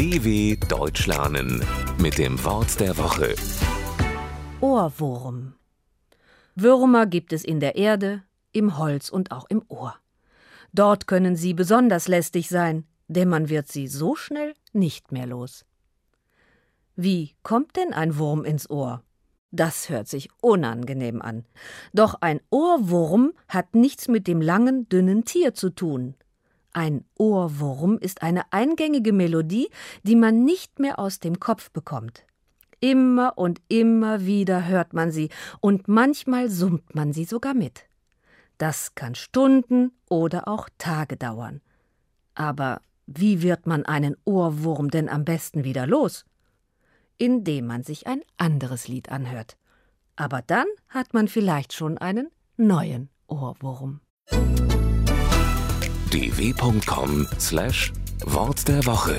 DW Deutsch lernen mit dem Wort der Woche. Ohrwurm. Würmer gibt es in der Erde, im Holz und auch im Ohr. Dort können sie besonders lästig sein, denn man wird sie so schnell nicht mehr los. Wie kommt denn ein Wurm ins Ohr? Das hört sich unangenehm an. Doch ein Ohrwurm hat nichts mit dem langen, dünnen Tier zu tun. Ein Ohrwurm ist eine eingängige Melodie, die man nicht mehr aus dem Kopf bekommt. Immer und immer wieder hört man sie, und manchmal summt man sie sogar mit. Das kann Stunden oder auch Tage dauern. Aber wie wird man einen Ohrwurm denn am besten wieder los? Indem man sich ein anderes Lied anhört. Aber dann hat man vielleicht schon einen neuen Ohrwurm. dw.com/wort der Woche